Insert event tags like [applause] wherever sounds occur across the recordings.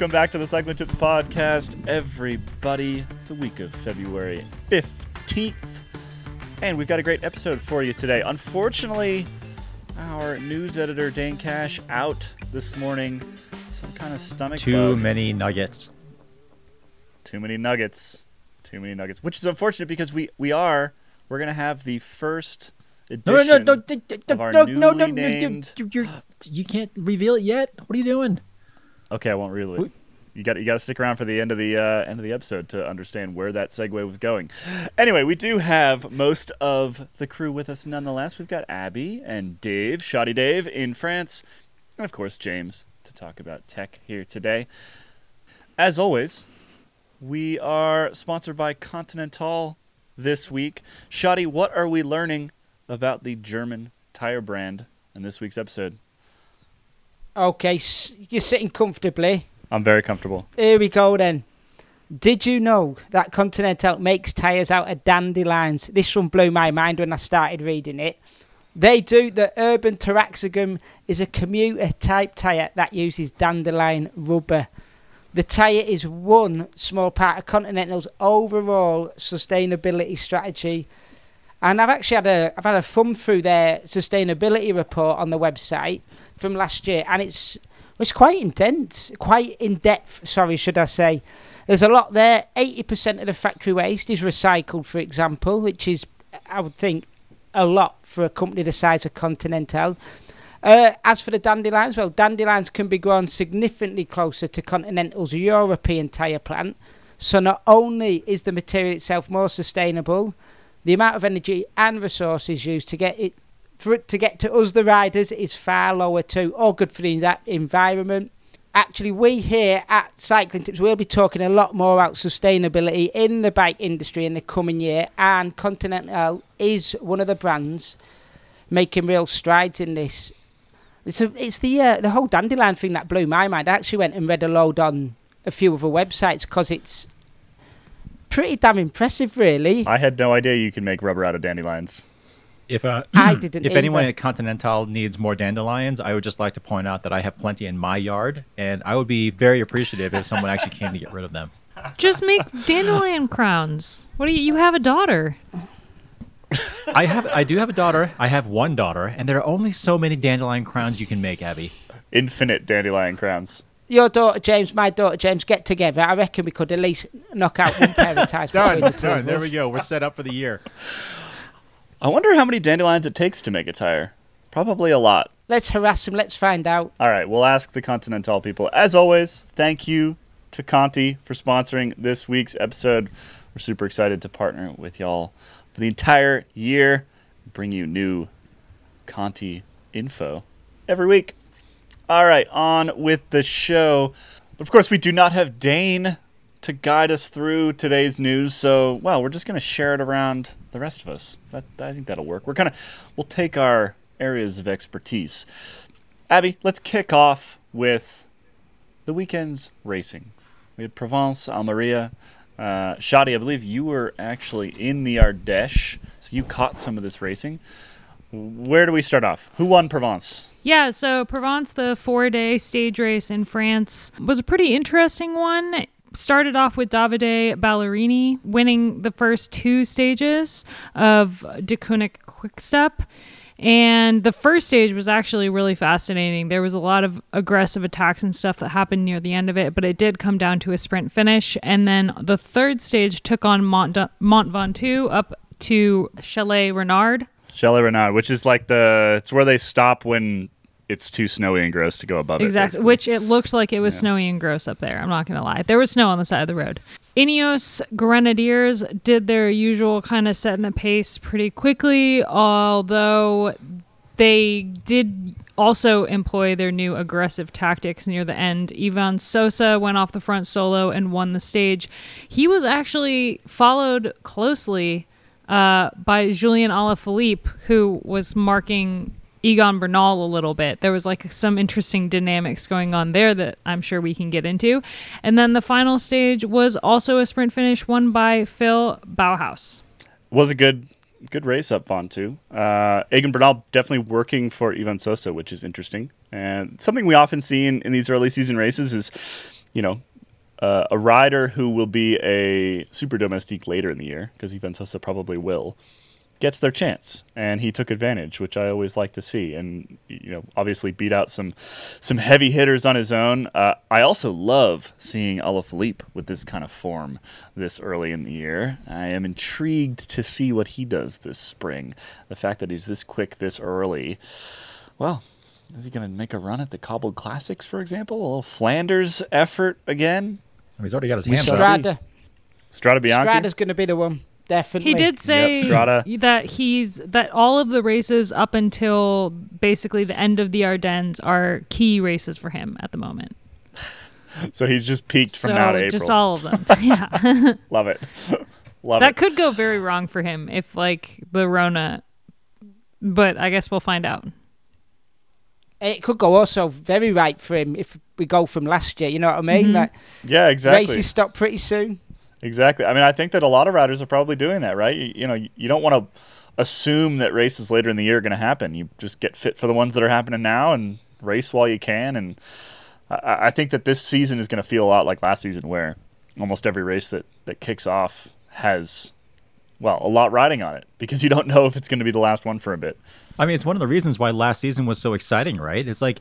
Welcome back to the Cycling Tips Podcast, everybody. It's the week of February 15th, and we've got a great episode for you today. Unfortunately, our news editor, Dane Cash, out this morning. Some kind of stomach Too bug. many nuggets. Too many nuggets. Too many nuggets, which is unfortunate because we, we are, we're going to have the first No, no, edition no, no, no, of our no, no, no, newly no, you- named- you can't reveal it yet. What are you doing? Okay, I won't reveal it. You got you got to stick around for the end of the uh, end of the episode to understand where that segue was going. Anyway, we do have most of the crew with us nonetheless. We've got Abby and Dave, Shoddy Dave in France, and of course James to talk about tech here today. As always, we are sponsored by Continental this week. Shoddy, what are we learning about the German tire brand in this week's episode? Okay, you're sitting comfortably. I'm very comfortable. Here we go then. Did you know that Continental makes tyres out of dandelions? This one blew my mind when I started reading it. They do. The Urban Taraxagum is a commuter type tyre that uses dandelion rubber. The tyre is one small part of Continental's overall sustainability strategy. And I've actually had a I've had a thumb through their sustainability report on the website from last year, and it's it's quite intense, quite in depth. Sorry, should I say? There's a lot there. Eighty percent of the factory waste is recycled, for example, which is I would think a lot for a company the size of Continental. Uh, as for the dandelions, well, dandelions can be grown significantly closer to Continental's European tyre plant. So not only is the material itself more sustainable, the amount of energy and resources used to get it for it to get to us the riders is far lower too. All good for the that environment. Actually, we here at Cycling Tips will be talking a lot more about sustainability in the bike industry in the coming year, and Continental is one of the brands making real strides in this. It's, a, it's the uh, the whole dandelion thing that blew my mind. I actually went and read a load on a few other websites because it's pretty damn impressive, really. I had no idea you could make rubber out of dandelions. If uh, I [clears throat] didn't if anyone at Continental needs more dandelions, I would just like to point out that I have plenty in my yard, and I would be very appreciative if someone actually came to get rid of them. Just make [laughs] dandelion crowns. What do you? You have a daughter. I have, I do have a daughter. I have one daughter, and there are only so many dandelion crowns you can make, Abby. Infinite dandelion crowns. Your daughter James, my daughter James, get together. I reckon we could at least knock out one pair of [laughs] ties between the two Done. of There we go. We're set up for the year. I wonder how many dandelions it takes to make a tire. Probably a lot. Let's harass him. Let's find out. All right, we'll ask the Continental people. As always, thank you to Conti for sponsoring this week's episode. We're super excited to partner with y'all for the entire year, bring you new Conti info every week. All right, on with the show. Of course, we do not have Dane to guide us through today's news, so well, we're just going to share it around the rest of us. That I think that'll work. We're kind of we'll take our areas of expertise. Abby, let's kick off with the weekend's racing. We had Provence, Almeria. Uh, Shadi, I believe you were actually in the Ardèche, so you caught some of this racing. Where do we start off? Who won Provence? Yeah, so Provence, the four day stage race in France, was a pretty interesting one. Started off with Davide Ballerini winning the first two stages of Deceuninck Quickstep. And the first stage was actually really fascinating. There was a lot of aggressive attacks and stuff that happened near the end of it, but it did come down to a sprint finish. And then the third stage took on Mont, Mont Ventoux up to Chalet Renard. Chalet Renard, which is like the it's where they stop when it's too snowy and gross to go above it. Exactly. Which it looked like it was snowy and gross up there. I'm not going to lie. There was snow on the side of the road. Ineos Grenadiers did their usual kind of setting the pace pretty quickly, although they did also employ their new aggressive tactics near the end. Ivan Sosa went off the front solo and won the stage. He was actually followed closely uh, by Julian Alaphilippe, who was marking Egan Bernal a little bit. There was like some interesting dynamics going on there that I'm sure we can get into. And then the final stage was also a sprint finish won by Phil Bauhaus. was a good good race up on too. Uh, Egan Bernal definitely working for Ivan Sosa, which is interesting and something we often see in, in these early season races is you know, uh, a rider who will be a super domestique later in the year, because Ivan Sosa probably will, gets their chance, and he took advantage, which I always like to see, and you know, obviously beat out some some heavy hitters on his own. Uh, I also love seeing Alaphilippe with this kind of form this early in the year. I am intrigued to see what he does this spring. The fact that he's this quick this early, well. Is he going to make a run at the Cobbled Classics, for example? A little Flanders effort again? He's already got his We hands shall up. see. Strada. Strade Bianche? Strada's going to be the one. Definitely. He did say Strada. that he's that all of the races up until basically the end of the Ardennes are key races for him at the moment. [laughs] So he's just peaked from so now to April. just all of them. [laughs] yeah. [laughs] Love it. Love that it. could go very wrong for him if like the Rona but I guess we'll find out. It could go also very right for him if we go from last year. You know what I mean? Mhm. Like Yeah, exactly. races stop pretty soon. Exactly. I mean, I think that a lot of riders are probably doing that, right? You, you know, you, you don't want to assume that races later in the year are going to happen. You just get fit for the ones that are happening now and race while you can. And I, I think that this season is going to feel a lot like last season, where almost every race that, that kicks off has, well, a lot riding on it because you don't know if it's going to be the last one for a bit. I mean, it's one of the reasons why last season was so exciting, right? It's like,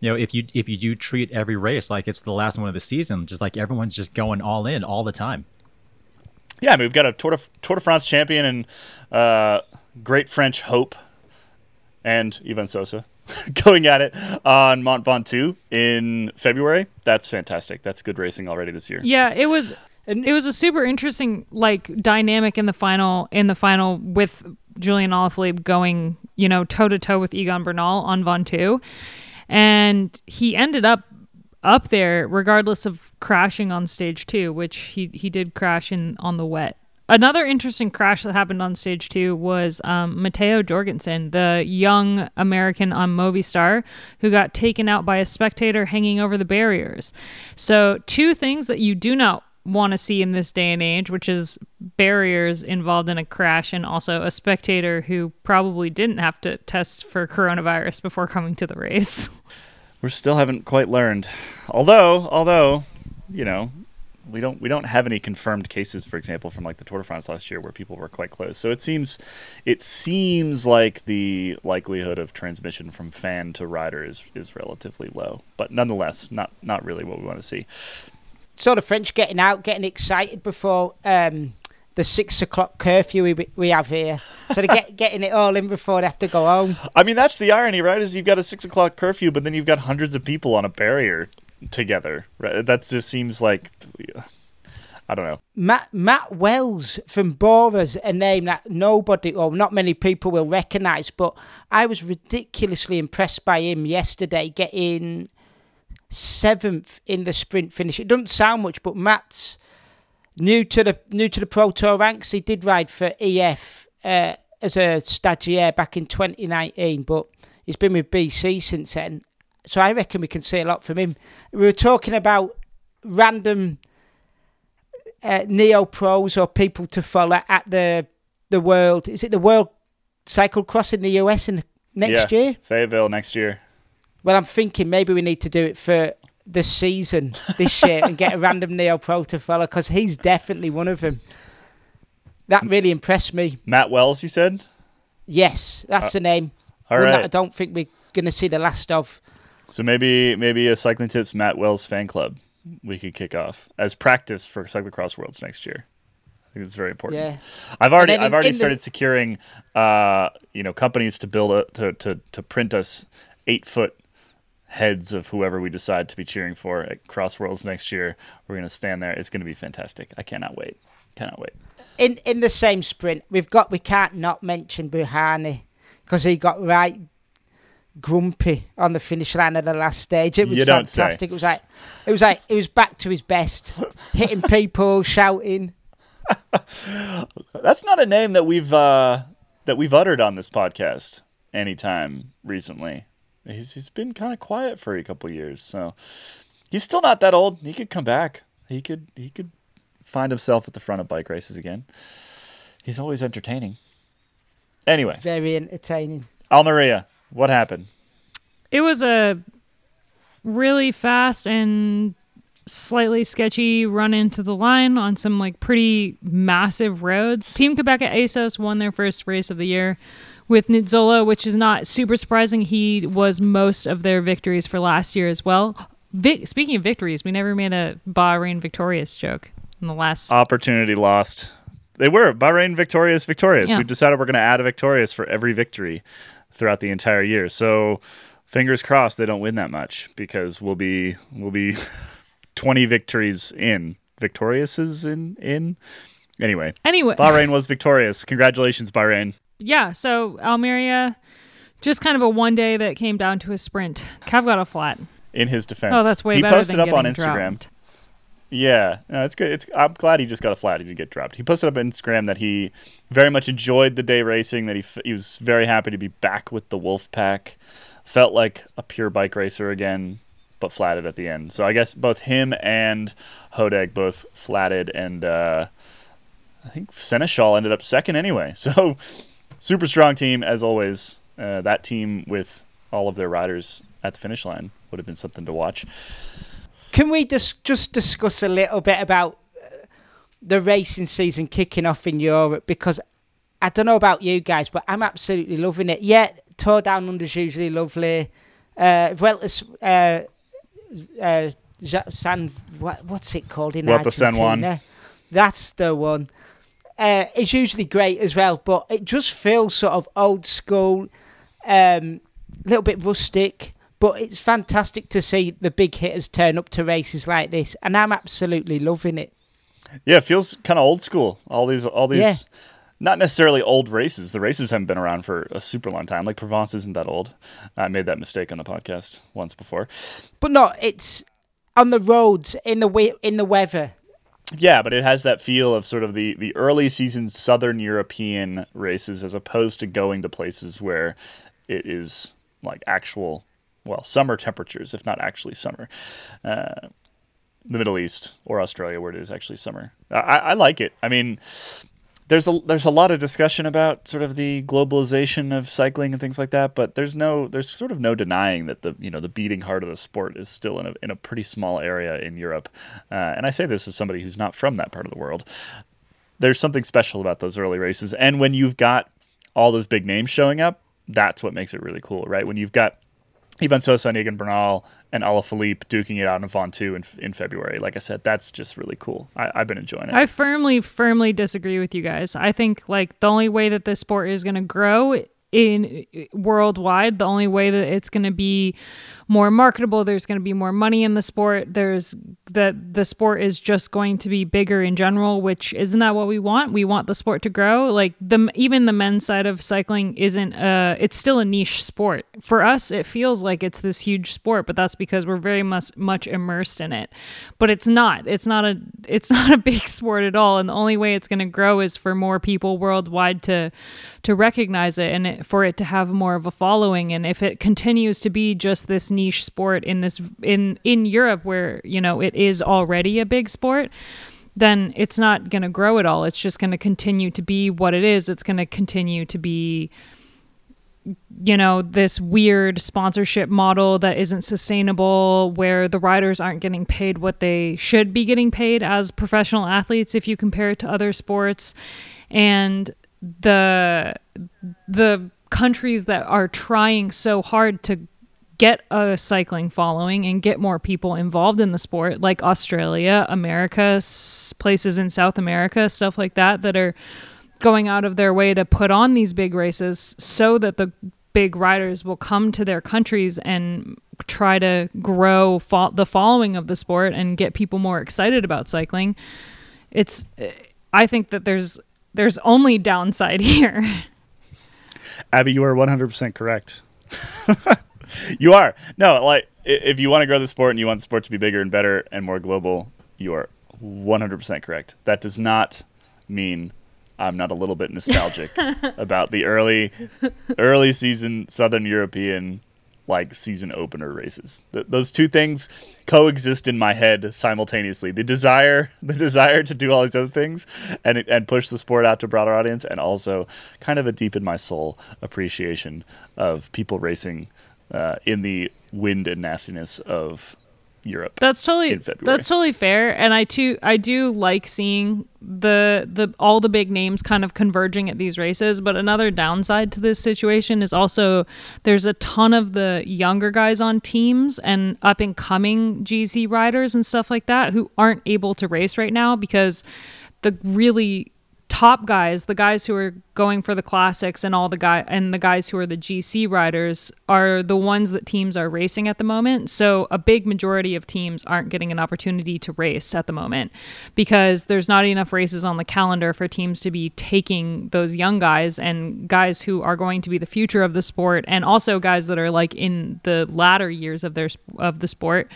you know, if you if you do treat every race like it's the last one of the season, just like everyone's just going all in all the time. Yeah, I mean, we've got a Tour de, Tour de France champion and uh, great French hope and Ivan Sosa [laughs] going at it on Mont Ventoux in February. That's fantastic. That's good racing already this year. Yeah, it was And it was a super interesting like dynamic in the final in the final with Julian Alaphilippe going, you know, toe to toe with Egan Bernal on Ventoux. And he ended up up there regardless of crashing on stage 2, which he he did crash in on the wet. Another interesting crash that happened on stage two was um, Matteo Jorgenson, the young American on Movistar, who got taken out by a spectator hanging over the barriers. So, two things that you do not want to see in this day and age, which is barriers involved in a crash and also a spectator who probably didn't have to test for coronavirus before coming to the race. We still haven't quite learned. Although, although, you know, we don't we don't have any confirmed cases, for example, from like the Tour de France last year where people were quite close. So it seems it seems like the likelihood of transmission from fan to rider is, is relatively low. But nonetheless, not not really what we want to see. saw the French getting out, getting excited before um, the six o'clock curfew we, we have here. So they're get, [laughs] getting it all in before they have to go home. I mean, that's the irony, right? Is you've got a six o'clock curfew, but then you've got hundreds of people on a barrier together. Right? That just seems like I don't know. Matt Matt Walls from Bora's a name that nobody or not many people will recognise, but I was ridiculously impressed by him yesterday, getting seventh in the sprint finish. It doesn't sound much, but Matt's new to the new to the Pro Tour ranks. He did ride for EF uh, as a stagiaire back in 2019, but he's been with BC since then. So I reckon we can see a lot from him. We were talking about random uh, neo pros or people to follow at the the world. Is it the World Cycle Cross in the US in the next yeah, year? Fayetteville next year. Well, I'm thinking maybe we need to do it for the season this year and get a [laughs] random neo pro to follow because he's definitely one of them. That really impressed me. Matt Walls, you said. Yes, that's the name. All that I don't think we're going to see the last of. So maybe maybe a Cycling Tips Matt Walls fan club we could kick off as practice for Cyclocross Worlds next year. I think it's very important. Yeah. I've already in- I've already in the- started securing uh, you know companies to build a, to, to to print us eight foot heads of whoever we decide to be cheering for at Cross Worlds next year. We're gonna stand there. It's gonna be fantastic. I cannot wait. Cannot wait. In in the same sprint, we've got we can't not mention Bouhanni because he got right grumpy on the finish line of the last stage. It was don't say. fantastic. It was like it was like it was back to his best, hitting [laughs] people, shouting. That's not a name that we've uh, that we've uttered on this podcast anytime recently. He's he's been kind of quiet for a couple years, so he's still not that old. He could come back. He could he could find himself at the front of bike races again. He's always entertaining. Anyway, Very entertaining. Almeria, what happened? It was a really fast and slightly sketchy run into the line on some like pretty massive roads. Team Qhubeka ASSOS won their first race of the year with Nizzolo, which is not super surprising. He was most of their victories for last year as well. Vic- speaking of victories, we never made a Bahrain victorious joke in the last. Opportunity lost. They were Bahrain victorious, victorious. Yeah. We decided we're going to add a victorious for every victory throughout the entire year. So fingers crossed they don't win that much because we'll be we'll be [laughs] 20 victories in. Victorious is in in. Anyway, anyway, Bahrain was victorious. Congratulations, Bahrain. yeah. So Almeria, just kind of a one day that came down to a sprint. Cav got a flat. In his defense, Oh, that's way he better posted than up on Instagram. dropped. Yeah, no, it's good. It's I'm glad he just got a flat. He didn't get dropped. He posted up on Instagram that he very much enjoyed the day racing. That he f- he was very happy to be back with the Wolf Pack. Felt like a pure bike racer again, but flatted at the end. So I guess both him and Hodeg both flatted, and uh, I think Sénéchal ended up second anyway. [laughs] So super strong team as always. Uh, that team with all of their riders at the finish line would have been something to watch. Can we dis- just discuss a little bit about uh, the racing season kicking off in Europe? Because I don't know about you guys, but I'm absolutely loving it. Yeah, Tour Down Under's usually lovely. Uh, Vuelta, uh, uh, San, what, what's it called in Vuelta San Juan. Argentina? That's the one. Uh, it's usually great as well, but it just feels sort of old school, um, a little bit rustic. But it's fantastic to see the big hitters turn up to races like this, and I'm absolutely loving it. Yeah, it feels kind of old school. All these, all these, Yeah. not necessarily old races. The races haven't been around for a super long time. Like Provence isn't that old. I made that mistake on the podcast once before. But no, it's on the roads in the we- in the weather. Yeah, but it has that feel of sort of the the early season Southern European races, as opposed to going to places where it is like actual, well, summer temperatures, if not actually summer. Uh, the Middle East or Australia, where it is actually summer. I, I like it. I mean, there's a there's a lot of discussion about sort of the globalization of cycling and things like that, but there's no there's sort of no denying that the you know the beating heart of the sport is still in a in a pretty small area in Europe, uh, and I say this as somebody who's not from that part of the world. There's something special about those early races, and when you've got all those big names showing up, that's what makes it really cool, right? When you've got Ivan Sosa, Egan Bernal, and Alaphilippe duking it out in Ventoux in, in February. Like I said, that's just really cool. I, I've been enjoying it. I firmly, firmly disagree with you guys. I think like the only way that this sport is going to grow in worldwide, the only way that it's going to be more marketable, there's going to be more money in the sport. There's that the sport is just going to be bigger in general, which isn't that what we want? We want the sport to grow. Like the even the men's side of cycling isn't uh it's still a niche sport. For us, it feels like it's this huge sport, but that's because we're very much much immersed in it. But it's not. It's not a it's [laughs] not a big sport at all, and the only way it's going to grow is for more people worldwide to to recognize it and it, for it to have more of a following. And if it continues to be just this niche sport in this in in Europe where you know it is already a big sport then it's not going to grow at all. It's just going to continue to be what it is. It's going to continue to be you know this weird sponsorship model that isn't sustainable where the riders aren't getting paid what they should be getting paid as professional athletes if you compare it to other sports. And the the countries that are trying so hard to get a cycling following and get more people involved in the sport like Australia, America, places in South America, stuff like that that are going out of their way to put on these big races so that the big riders will come to their countries and try to grow fo- the following of the sport and get people more excited about cycling. It's I think that there's there's only downside here. Abby, you are 100% correct. [laughs] you are. No, like, if you want to grow the sport and you want the sport to be bigger and better and more global, you are 100% correct. That does not mean I'm not a little bit nostalgic [laughs] about the early, early season Southern European like season opener races. Th- those two things coexist in my head simultaneously. The desire, [laughs] the desire to do all these other things and and push the sport out to a broader audience, and also kind of a deep in my soul appreciation of people racing uh, in the wind and nastiness of Europe. That's totally that's totally fair, and I too I do like seeing the the all the big names kind of converging at these races. But another downside to this situation is also there's a ton of the younger guys on teams and up and coming GC riders and stuff like that who aren't able to race right now because the really top guys, the guys who are going for the classics and all the guy and the guys who are the GC riders are the ones that teams are racing at the moment. So a big majority of teams aren't getting an opportunity to race at the moment because there's not enough races on the calendar for teams to be taking those young guys and guys who are going to be the future of the sport and also guys that are like in the latter years of their of the sport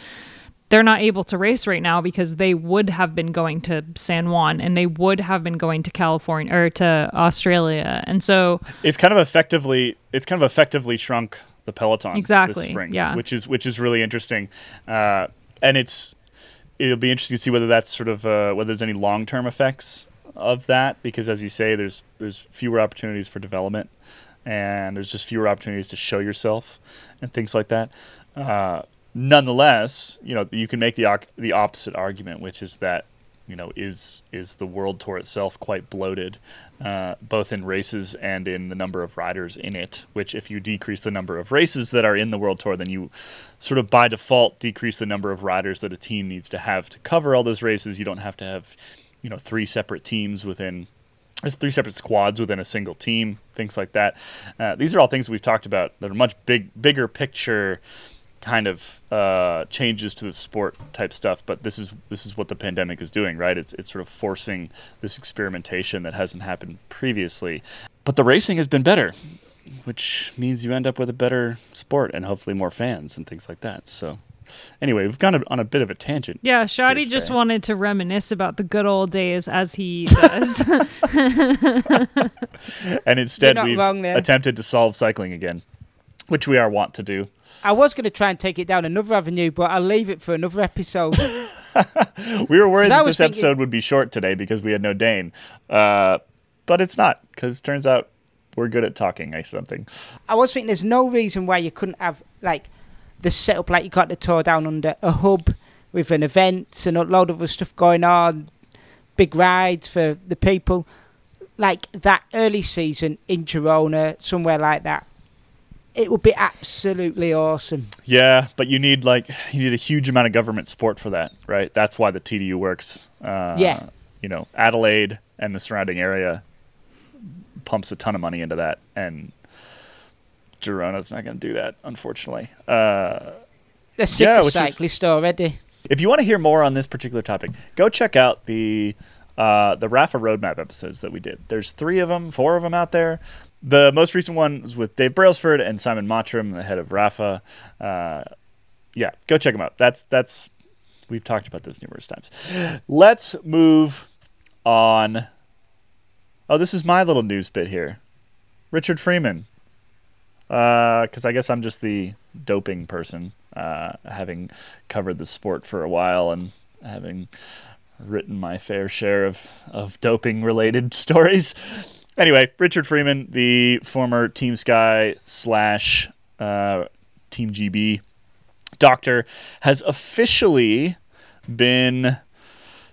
they're not able to race right now because they would have been going to San Juan and they would have been going to California or to Australia. And so it's kind of effectively it's kind of effectively shrunk the peloton Exactly, this spring, yeah. which is which is really interesting, uh, and it's it'll be interesting to see whether that's sort of uh, whether there's any long term effects of that because as you say, there's there's fewer opportunities for development, and there's just fewer opportunities to show yourself and things like that. Uh, nonetheless, you know you can make the the opposite argument, which is that you know is is the world tour itself quite bloated, uh, both in races and in the number of riders in it. Which, if you decrease the number of races that are in the world tour, then you sort of by default decrease the number of riders that a team needs to have to cover all those races. You don't have to have you know three separate teams within there's three separate squads within a single team, things like that. Uh, these are all things we've talked about that are much big, bigger picture kind of uh, changes to the sport type stuff. But this is this is what the pandemic is doing, right? It's it's sort of forcing this experimentation that hasn't happened previously. But the racing has been better, which means you end up with a better sport and hopefully more fans and things like that. So. Anyway, we've gone on a bit of a tangent. yeah, Shoddy Here just wanted to reminisce about the good old days as he does. [laughs] and instead we've attempted to solve cycling again, which we are wont to do. I was going to try and take it down another avenue, but I'll leave it for another episode. [laughs] We were worried that this thinking- episode would be short today because we had no Dane, uh, but it's not because turns out we're good at talking or something. I was thinking there's no reason why you couldn't have like the setup like you got the tour down under a hub with an event and a load of other stuff going on, big rides for the people, like that early season in Girona, somewhere like that. It would be absolutely awesome. Yeah, but you need like you need a huge amount of government support for that, right? That's why the TDU works. Uh, Yeah. you know, Adelaide and the surrounding area pumps a ton of money into that, and Girona's not going to do that, unfortunately. Uh, They're sick Yeah, of cyclists already. If you want to hear more on this particular topic, go check out the uh, the Rapha Roadmap episodes that we did. There's three of them, four of them out there. The most recent one was with Dave Brailsford and Simon Mottram, the head of Rapha. Uh, yeah, go check them out. That's that's we've talked about this numerous times. Let's move on. Oh, this is my little news bit here. Richard Freeman. Because I guess I'm just the doping person, uh, having covered the sport for a while and having written my fair share of, of doping related [laughs] stories. Anyway, Richard Freeman, the former Team Sky slash uh, Team GB doctor, has officially been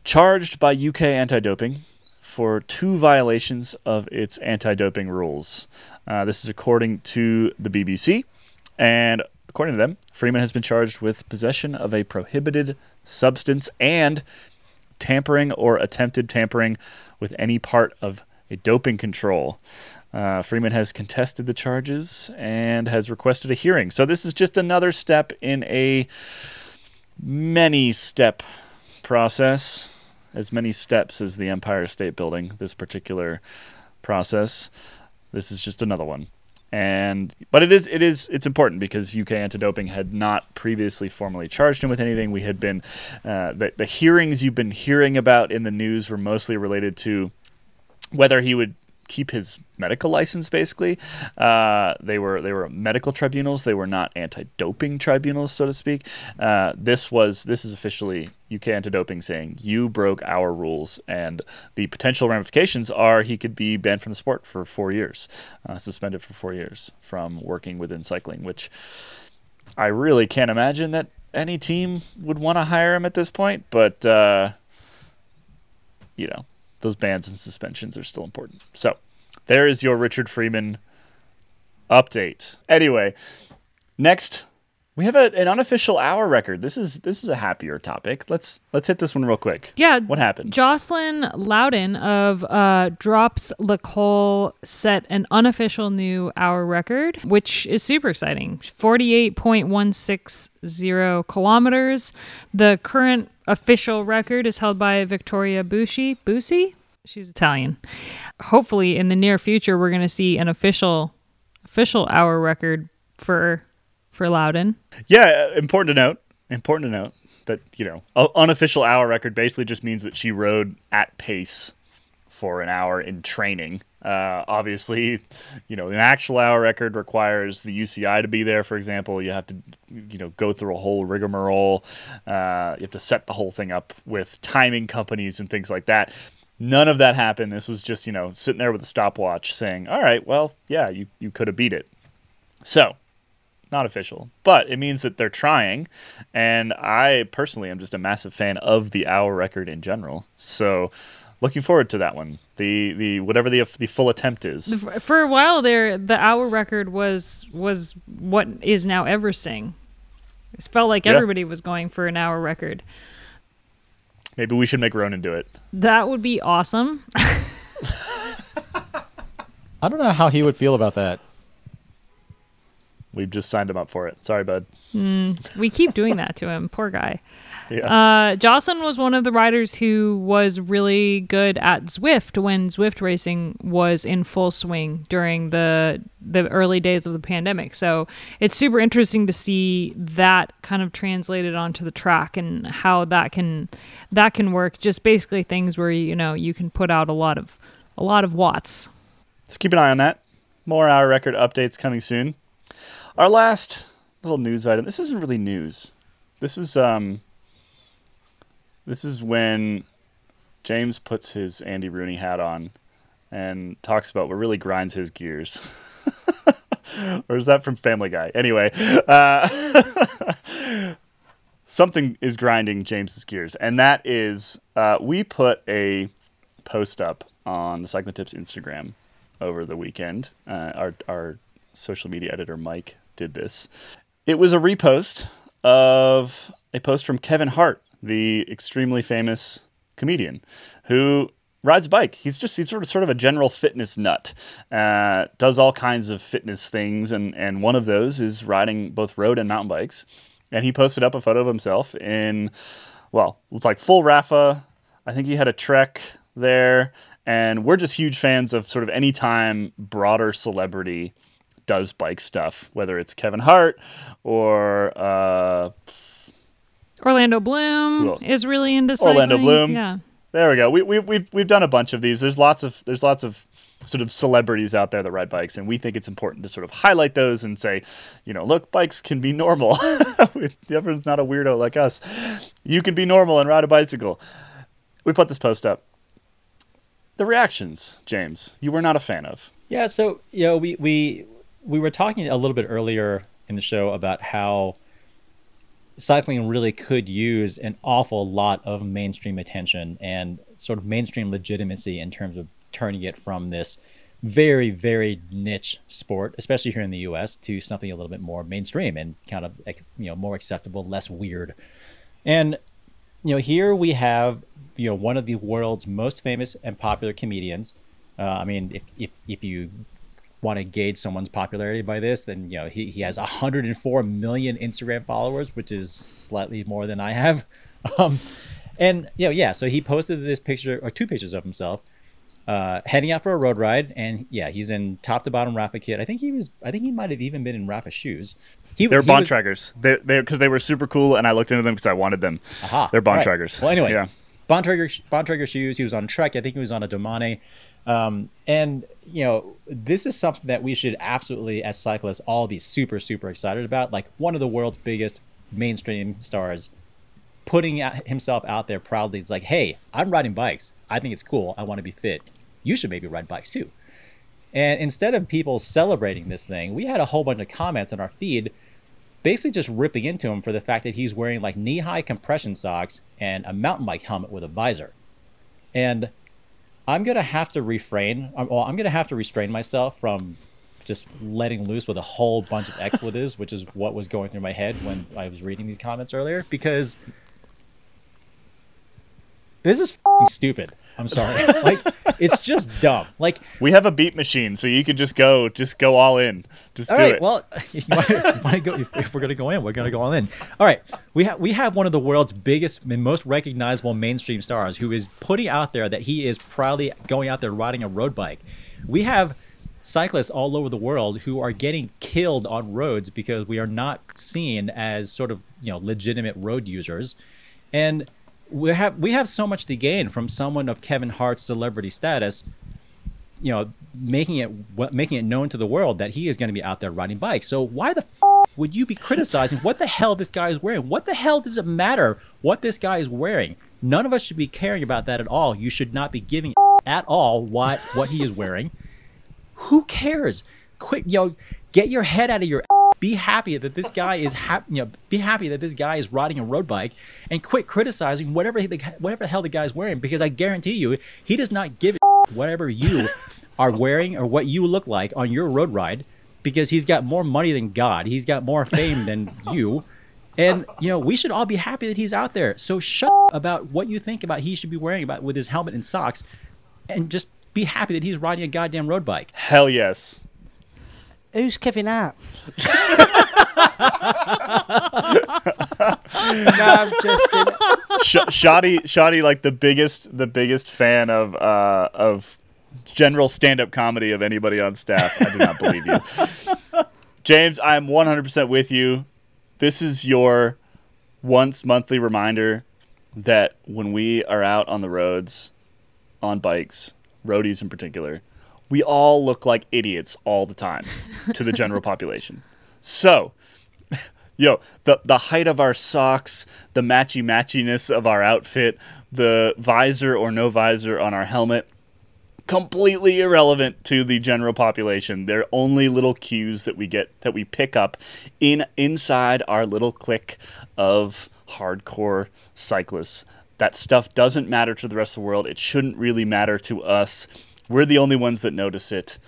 charged by UK anti doping for two violations of its anti doping rules. Uh, this is according to the BBC. And according to them, Freeman has been charged with possession of a prohibited substance and tampering or attempted tampering with any part of doping control. Uh, Freeman has contested the charges and has requested a hearing. So this is just another step in a many step process, as many steps as the Empire State Building, this particular process. This is just another one. And but it is it is it's important because UK anti-doping had not previously formally charged him with anything. We had been uh, the the hearings you've been hearing about in the news were mostly related to whether he would keep his medical license basically. Uh, they were they were medical tribunals. They were not anti-doping tribunals so to speak. Uh, this was this is officially UK anti-doping saying you broke our rules and the potential ramifications are he could be banned from the sport for four years uh, suspended for four years from working within cycling which I really can't imagine that any team would want to hire him at this point, but uh, you know, those bans and suspensions are still important. So, there is your Richard Freeman update. Anyway, next we have a, an unofficial hour record. This is this is a happier topic. Let's let's hit this one real quick. Yeah. What happened? Joscelin Lowden of uh, Drops Le Col set an unofficial new hour record, which is super exciting 48.160 kilometers. The current official record is held by Vittoria Bussi. Bussi? She's Italian. Hopefully, in the near future, we're going to see an official official hour record for for Lowden. Yeah, uh, important to note. Important to note that you know, unofficial hour record basically just means that she rode at pace for an hour in training. Uh, obviously, you know, an actual hour record requires the UCI to be there. For example, you have to, you know, go through a whole rigmarole. Uh, you have to set the whole thing up with timing companies and things like that. None of that happened. This was just, you know, sitting there with a stopwatch saying, "All right, well, yeah, you you could have beat it." So, not official, but it means that they're trying. And I personally am just a massive fan of the hour record in general. So looking forward to that one. The the whatever the the full attempt is. For a while there, the hour record was was what is now Everesting. It felt like Yeah. everybody was going for an hour record. Maybe we should make Ronan do it. That would be awesome. [laughs] I don't know how he would feel about that. We've just signed him up for it. Sorry, bud. we keep doing that to him. Poor guy. [laughs] Yeah. Uh, Joscelin was one of the riders who was really good at Zwift when Zwift racing was in full swing during the the early days of the pandemic. So it's super interesting to see that kind of translated onto the track and how that can that can work. Just basically things where you know you can put out a lot of a lot of watts. So keep an eye on that. More hour record updates coming soon. Our last little news item. This isn't really news. This is um. This is when James puts his Andy Rooney hat on and talks about what really grinds his gears. [laughs] or is that from Family Guy? Anyway, uh, [laughs] something is grinding James's gears, and that is uh, we put a post up on the Cycling Tips Instagram over the weekend. Uh, our our social media editor Mike did this. It was a repost of a post from Kevin Hart, the extremely famous comedian, who rides a bike. He's just he's sort of sort of a general fitness nut. Uh, does all kinds of fitness things, and and one of those is riding both road and mountain bikes. And he posted up a photo of himself in, well, it's like full Rapha. I think he had a Trek there, and we're just huge fans of sort of any time broader celebrity does bike stuff, whether it's Kevin Hart or uh, Orlando Bloom Well, is really into cycling. Orlando Bloom. Yeah. There we go. We, we, we've we've done a bunch of these. There's lots of there's lots of sort of celebrities out there that ride bikes, and we think it's important to sort of highlight those and say, you know, look, bikes can be normal. [laughs] Everyone's not a weirdo like us. You can be normal and ride a bicycle. We put this post up. The reactions, James, you were not a fan of. Yeah, so you know, we we we were talking a little bit earlier in the show about how cycling really could use an awful lot of mainstream attention and sort of mainstream legitimacy in terms of turning it from this very very niche sport, especially here in the U.S., to something a little bit more mainstream and kind of you know more acceptable, less weird. And you know, here we have you know one of the world's most famous and popular comedians. Uh, I mean, if, if if you want to gauge someone's popularity by this, then you know he, he has 104 million Instagram followers, which is slightly more than I have. [laughs] Um, and you know, yeah, so he posted this picture or two pictures of himself uh, heading out for a road ride, and yeah, he's in top to bottom Rapha kit. I think he was. I think he might have even been in Rapha shoes. He, They're he Bond was- trackers. They they because they were super cool, and I looked into them because I wanted them. Aha, They're Bond right. trackers. Well, anyway, yeah. Bontrager Bontrager shoes. He was on Trek. I think he was on a Domane. Um, and you know, this is something that we should absolutely, as cyclists, all be super super excited about. Like one of the world's biggest mainstream stars putting himself out there proudly. It's like, hey, I'm riding bikes. I think it's cool. I want to be fit. You should maybe ride bikes too. And instead of people celebrating this thing, we had a whole bunch of comments on our feed basically just ripping into him for the fact that he's wearing like knee high compression socks and a mountain bike helmet with a visor. And I'm gonna have to refrain. um, Well, I'm gonna have to restrain myself from just letting loose with a whole bunch of expletives, which is what was going through my head when I was reading these comments earlier, because this is stupid. I'm sorry. [laughs] like, it's just dumb. Like, We have a beat machine, so you can just go, just go all in, just all do right. it. Well, if, [laughs] you if, you go, if, if we're gonna go in, we're gonna go all in. All right. We have we have one of the world's biggest and most recognizable mainstream stars who is putting out there that he is proudly going out there riding a road bike. We have cyclists all over the world who are getting killed on roads because we are not seen as sort of you know legitimate road users, and we have we have so much to gain from someone of Kevin Hart's celebrity status you know making it what making it known to the world that he is going to be out there riding bikes. So why the f- would you be criticizing what the hell this guy is wearing? What the hell does it matter what this guy is wearing? None of us should be caring about that at all. You should not be giving at all what what he is wearing. Who cares? Quick, yo, know, get your head out of your. Be happy that this guy is happy. You know, be happy that this guy is riding a road bike, and quit criticizing whatever the whatever the hell the guy's wearing. Because I guarantee you, he does not give a [laughs] whatever you are wearing or what you look like on your road ride because he's got more money than God. He's got more fame than [laughs] you. And you know, we should all be happy that he's out there. So shut [laughs] about what you think about he should be wearing about with his helmet and socks and just be happy that he's riding a goddamn road bike. Hell yes. Who's Kevin Hart? I'm just kidding. Sh- Shoddy, Shoddy, like the biggest, the biggest fan of uh, of general stand-up comedy of anybody on staff. I do not believe you, [laughs] James. I am 100% with you. This is your once monthly reminder that when we are out on the roads, on bikes, roadies in particular, we all look like idiots all the time to the general [laughs] population. So, [laughs] yo, the the height of our socks, the matchy matchiness of our outfit, the visor or no visor on our helmet, completely irrelevant to the general population. They're only little cues that we get that we pick up in inside our little clique of hardcore cyclists. That stuff doesn't matter to the rest of the world. It shouldn't really matter to us. We're the only ones that notice it.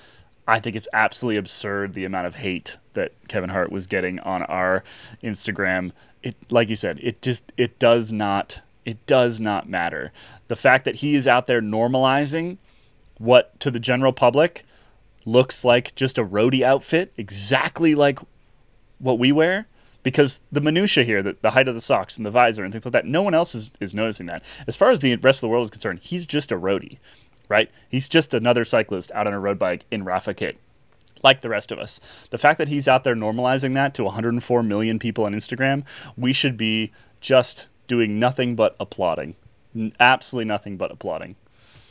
I think it's absolutely absurd the amount of hate that Kevin Hart was getting on our Instagram. It like you said, it just it does not it does not matter. The fact that he is out there normalizing what to the general public looks like just a roadie outfit, exactly like what we wear. Because the minutia here, the, the height of the socks and the visor and things like that, no one else is, is noticing that. As far as the rest of the world is concerned, he's just a roadie, right? He's just another cyclist out on a road bike in Rapha like the rest of us. The fact that he's out there normalizing that to 104 million people on Instagram, we should be just doing nothing but applauding. Absolutely nothing but applauding.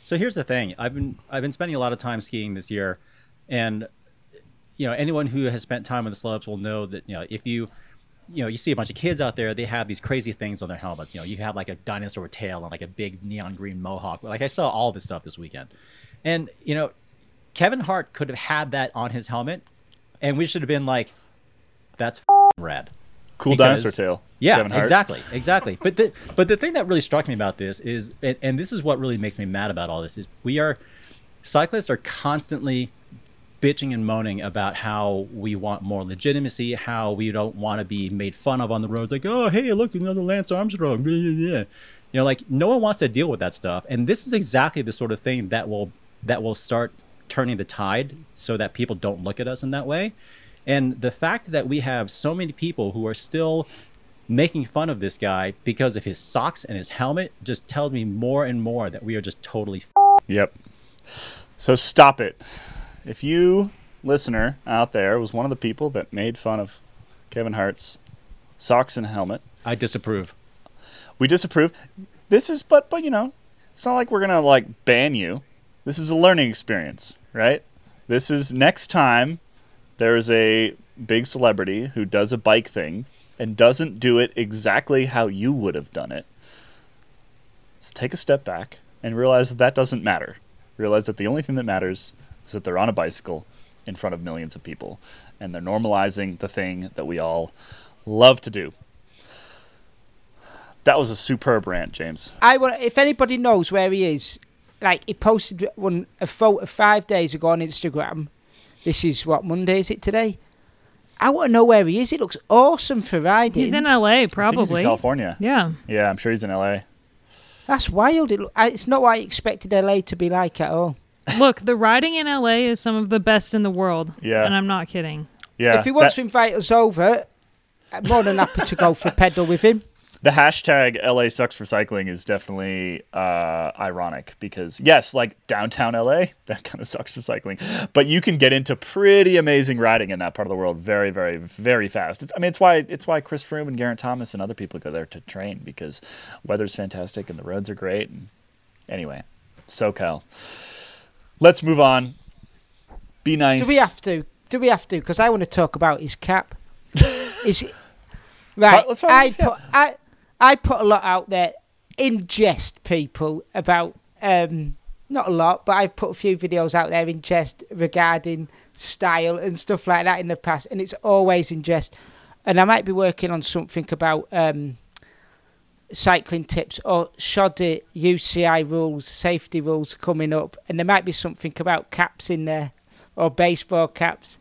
So here's the thing. I've been I've been spending a lot of time skiing this year, and you know anyone who has spent time on the slopes will know that you know if you you know you see a bunch of kids out there, they have these crazy things on their helmets. You know you have like a dinosaur tail and like a big neon green mohawk. Like I saw all this stuff this weekend, and you know Kevin Hart could have had that on his helmet, and we should have been like, that's f***ing rad. Cool Because- dinosaur tail. Yeah, Kevin Hart. exactly, exactly. But the but the thing that really struck me about this is, and, and this is what really makes me mad about all this is we are cyclists are constantly bitching and moaning about how we want more legitimacy, how we don't want to be made fun of on the roads, like oh hey look another Lance Armstrong, you know like no one wants to deal with that stuff, and this is exactly the sort of thing that will that will start turning the tide so that people don't look at us in that way. And the fact that we have so many people who are still making fun of this guy because of his socks and his helmet just tells me more and more that we are just totally f- Yep. So stop it. If you, listener out there, was one of the people that made fun of Kevin Hart's socks and helmet, I disapprove. we disapprove. This is, but, but you know, it's not like we're gonna like ban you. This is a learning experience, right? This is next time there's a big celebrity who does a bike thing and doesn't do it exactly how you would have done it. Let's take a step back and realize that that doesn't matter. Realize that the only thing that matters is that they're on a bicycle in front of millions of people and they're normalizing the thing that we all love to do. That was a superb rant, James. I want. If anybody knows where he is, like he posted one a photo five days ago on Instagram. This is what Monday is it today? I want to know where he is. It looks awesome for riding. He's in LA, I think he's in probably. California. Yeah. Yeah, I'm sure he's in LA. That's wild. it look it's not what I expected LA to be like at all. Look, the riding in LA is some of the best in the world. Yeah. And I'm not kidding. Yeah. if he wants that- to invite us over, I'm more than happy to go for a pedal with him. [laughs] the hashtag LA sucks for cycling is definitely uh, ironic because yes, like downtown LA, [laughs] that kind of sucks for cycling, but you can get into pretty amazing riding in that part of the world very, very, very fast. It's, I mean, it's why it's why Chris Froome and Geraint Thomas and other people go there to train because weather's fantastic and the roads are great. And anyway, SoCal. Let's move on. Be nice. Do we have to? Do we have to? Because I want to talk about his cap. [laughs] is right? Let's I cap. put I I put a lot out there in jest, people about um not a lot, but I've put a few videos out there in jest regarding style and stuff like that in the past, and it's always in jest. And I might be working on something about um cycling tips or shoddy UCI rules, safety rules coming up, and there might be something about caps in there or baseball caps.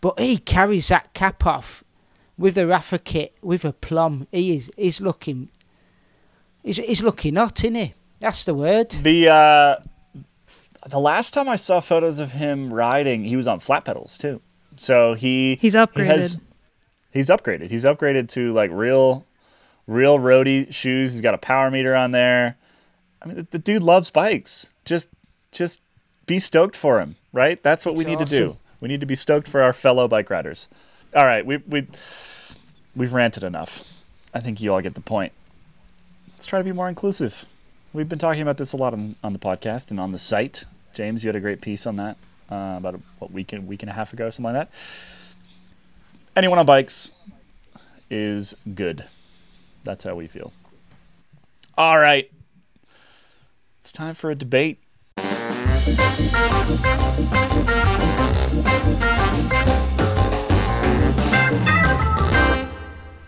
But he carries that cap off with a Rapha kit with a plum. He is he's looking he's he's looking hot, isn't he? That's the word. The uh, the last time I saw photos of him riding, he was on flat pedals too. So he He's he upgraded. has- he's upgraded. He's upgraded to like real, real roadie shoes. He's got a power meter on there. I mean, the, the dude loves bikes. Just, just be stoked for him, right? That's what we It's need to do. We need to be stoked for our fellow bike riders. All right, we we we've ranted enough. I think you all get the point. Let's try to be more inclusive. We've been talking about this a lot on, on the podcast and on the site. James, you had a great piece on that uh, about a what, week and week and a half ago, something like that. Anyone on bikes is good. That's how we feel. All right, it's time for a debate.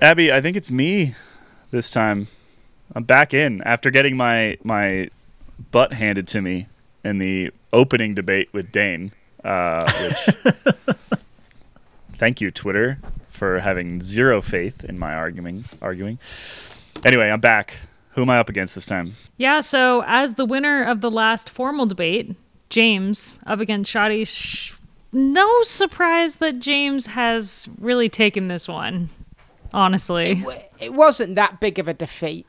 Abby, I think it's me this time. I'm back in after getting my my butt handed to me in the opening debate with Dane. Uh, which, [laughs] thank you, Twitter, for having zero faith in my arguing. Arguing. Anyway, I'm back. Who am I up against this time? Yeah, so as the winner of the last formal debate, James up against Shoddy. Sh- no surprise that James has really taken this one, honestly. It wasn't that big of a defeat.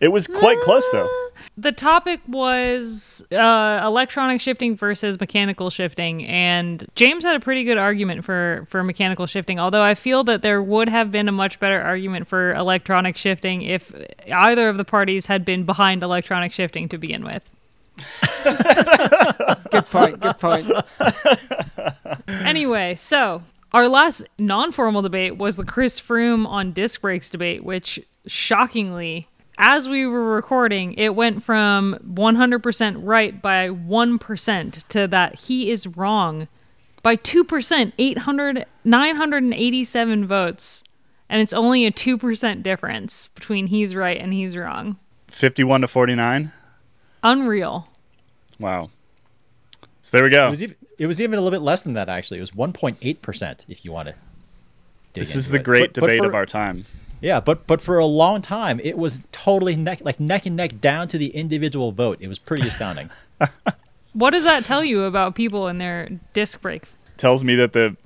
It was quite close though. The topic was uh, electronic shifting versus mechanical shifting, and James had a pretty good argument for, for mechanical shifting. Although I feel that there would have been a much better argument for electronic shifting if either of the parties had been behind electronic shifting to begin with. [laughs] Good point. Good point. Anyway, so our last non-formal debate was the Chris Froome on disc brakes debate, which shockingly, as we were recording, it went from 100% right by 1% to that he is wrong by 2%, 800 987 votes. And it's only a 2% difference between he's right and he's wrong. 51 to 49. Unreal. Wow. So there we go. It was, even, it was even a little bit less than that, actually. It was 1.8%, if you want to. dig This is the it. great But- but debate for- of our time. Yeah, but but for a long time, it was totally neck like neck and neck down to the individual vote. It was pretty astounding. [laughs] What does that tell you about people and their disc brake? Tells me that the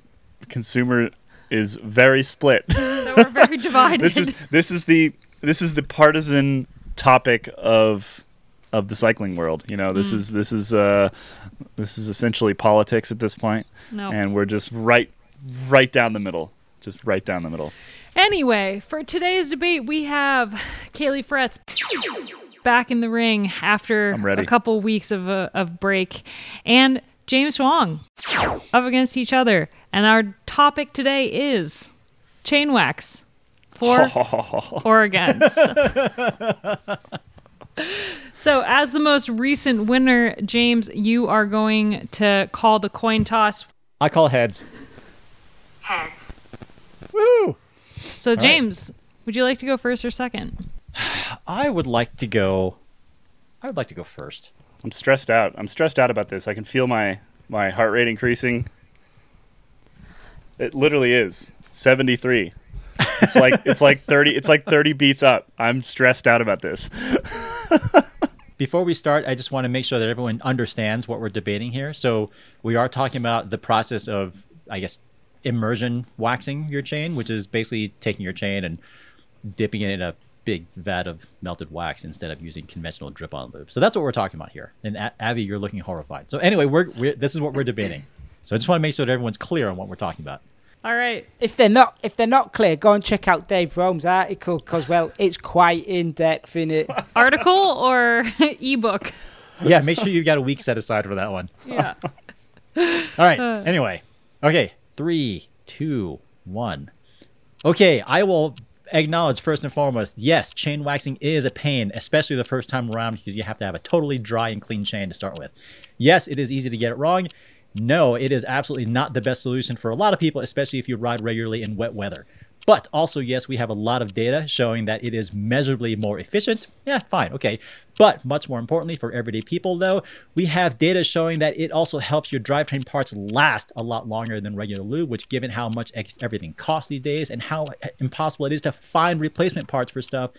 consumer is very split. [laughs] That we're very [laughs] divided. this is this is the this is the partisan topic of of the cycling world. You know, Mm. this is this is uh this is essentially politics at this point, no. and we're just right right down the middle, just right down the middle. Anyway, for today's debate, we have Caley Fretz back in the ring after a couple weeks of uh, of break, and James Huang up against each other. And our topic today is chain wax for [laughs] or against. so, as the most recent winner, James, you are going to call the coin toss. I call heads. Heads. Woo! So, James, would you like to go first or second? [sighs] I would like to go. I would like to go first. I'm stressed out. I'm stressed out about this. I can feel my my heart rate increasing. It literally is 73. It's like [laughs] it's like 30 it's like 30 beats up. I'm stressed out about this. [laughs] Before we start, I just want to make sure that everyone understands what we're debating here. So we are talking about the process of, I guess, immersion waxing your chain, which is basically taking your chain and dipping it in a big vat of melted wax instead of using conventional drip-on lube. So that's what we're talking about here. And A- Abby, you're looking horrified. So anyway, we're, we're this is what we're debating. So I just want to make sure that everyone's clear on what we're talking about. All right. If they're not, if they're not clear, go and check out Dave Rome's article because well, it's quite in depth in it. [laughs] Article or [laughs] ebook? Yeah, make sure you've got a week set aside for that one. Yeah. [laughs] All right. Uh. Anyway, okay. Three, two, one. Okay, I will acknowledge first and foremost. Yes, chain waxing is a pain, especially the first time around because you have to have a totally dry and clean chain to start with. Yes, it is easy to get it wrong. No, it is absolutely not the best solution for a lot of people, especially if you ride regularly in wet weather. But also, yes, we have a lot of data showing that it is measurably more efficient. Yeah, fine, okay. But much more importantly, for everyday people, though, we have data showing that it also helps your drivetrain parts last a lot longer than regular lube, which, given how much everything costs these days and how uh, impossible it is to find replacement parts for stuff,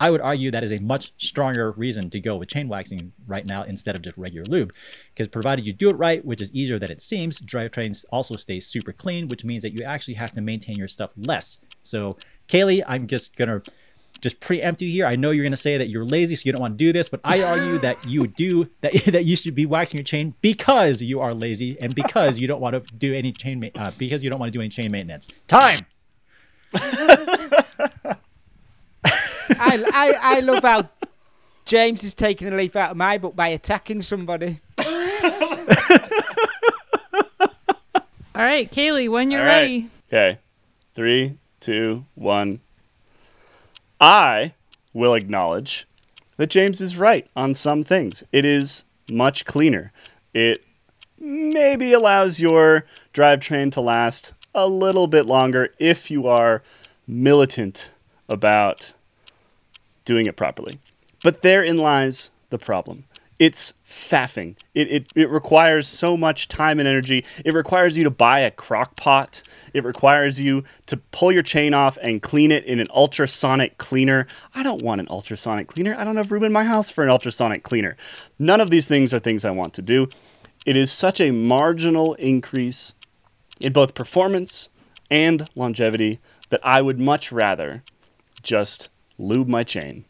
I would argue that is a much stronger reason to go with chain waxing right now instead of just regular lube. Because provided you do it right, which is easier than it seems, drivetrains also stay super clean, which means that you actually have to maintain your stuff less. So, Caley, I'm just gonna just preempt you here. I know you're gonna say that you're lazy, so you don't want to do this, but I argue that [laughs] you do that [laughs] that you should be waxing your chain because you are lazy and because you don't want to do any chain ma- uh, because you don't want to do any chain maintenance. Time. [laughs] I, I, I love how James is taking a leaf out of my book by attacking somebody. [laughs] All right, Caley, when you're All right. ready. Okay. Three, two, one. I will acknowledge that James is right on some things. It is much cleaner. It maybe allows your drivetrain to last a little bit longer if you are militant about doing it properly. But therein lies the problem. It's faffing. It, it, it requires so much time and energy. It requires you to buy a crock pot. It requires you to pull your chain off and clean it in an ultrasonic cleaner. I don't want an ultrasonic cleaner. I don't have room in my house for an ultrasonic cleaner. None of these things are things I want to do. It is such a marginal increase in both performance and longevity that I would much rather just lube my chain,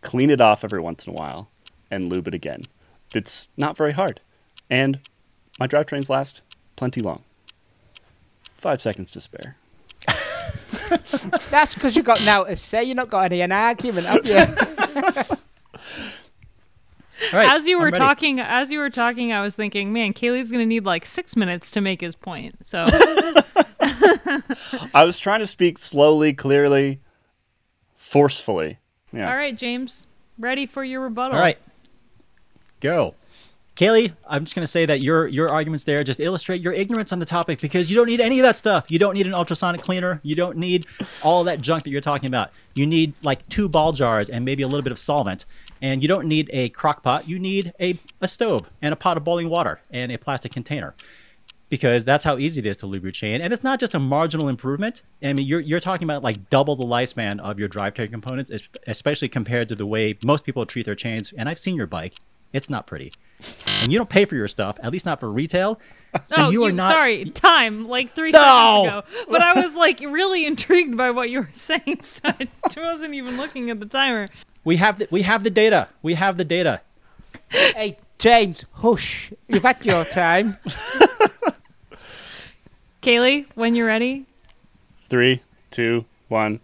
clean it off every once in a while, and lube it again. It's not very hard. And my drivetrains last plenty long. Five seconds to spare. [laughs] That's because you got now to say. You're not got any an argument, have you? All [laughs] right, as you were talking, as you were talking, I was thinking, man, Caley's gonna need like six minutes to make his point. So, [laughs] I was trying to speak slowly, clearly, forcefully. Yeah. all right, James, ready for your rebuttal? All right, go. Caley, I'm just going to say that your your arguments there just illustrate your ignorance on the topic because you don't need any of that stuff. You don't need an ultrasonic cleaner. You don't need all that junk that you're talking about. You need like two ball jars and maybe a little bit of solvent. And you don't need a crock pot. You need a, a stove and a pot of boiling water and a plastic container because that's how easy it is to lube your chain. And it's not just a marginal improvement. I mean, you're, you're talking about like double the lifespan of your drivetrain components, especially compared to the way most people treat their chains. And I've seen your bike. It's not pretty. And you don't pay for your stuff, at least not for retail. So oh, you are not. sorry. Time like three No! seconds ago, but I was like really intrigued by what you were [laughs] saying, so I wasn't even looking at the timer. We have the, we have the data. We have the data. hey, James, hush. You've had your time. [laughs] Caley, when you're ready. Three, two, one.